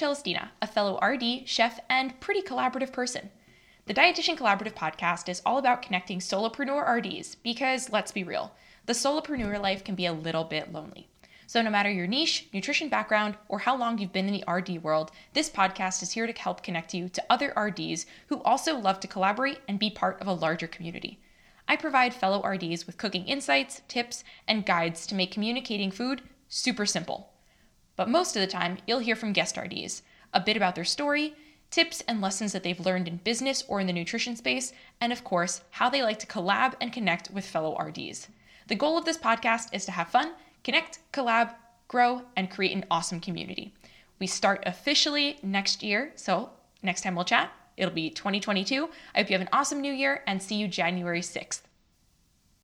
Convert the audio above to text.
Celestina, a fellow RD, chef, and pretty collaborative person. The Dietitian Collaborative podcast is all about connecting solopreneur RDs because, let's be real, the solopreneur life can be a little bit lonely. So, no matter your niche, nutrition background, or how long you've been in the RD world, this podcast is here to help connect you to other RDs who also love to collaborate and be part of a larger community. I provide fellow RDs with cooking insights, tips, and guides to make communicating food super simple. But most of the time, you'll hear from guest RDs a bit about their story, tips and lessons that they've learned in business or in the nutrition space, and of course, how they like to collab and connect with fellow RDs. The goal of this podcast is to have fun, connect, collab, grow, and create an awesome community. We start officially next year, so next time we'll chat, It'll be 2022. I hope you have an awesome new year and see you January 6th.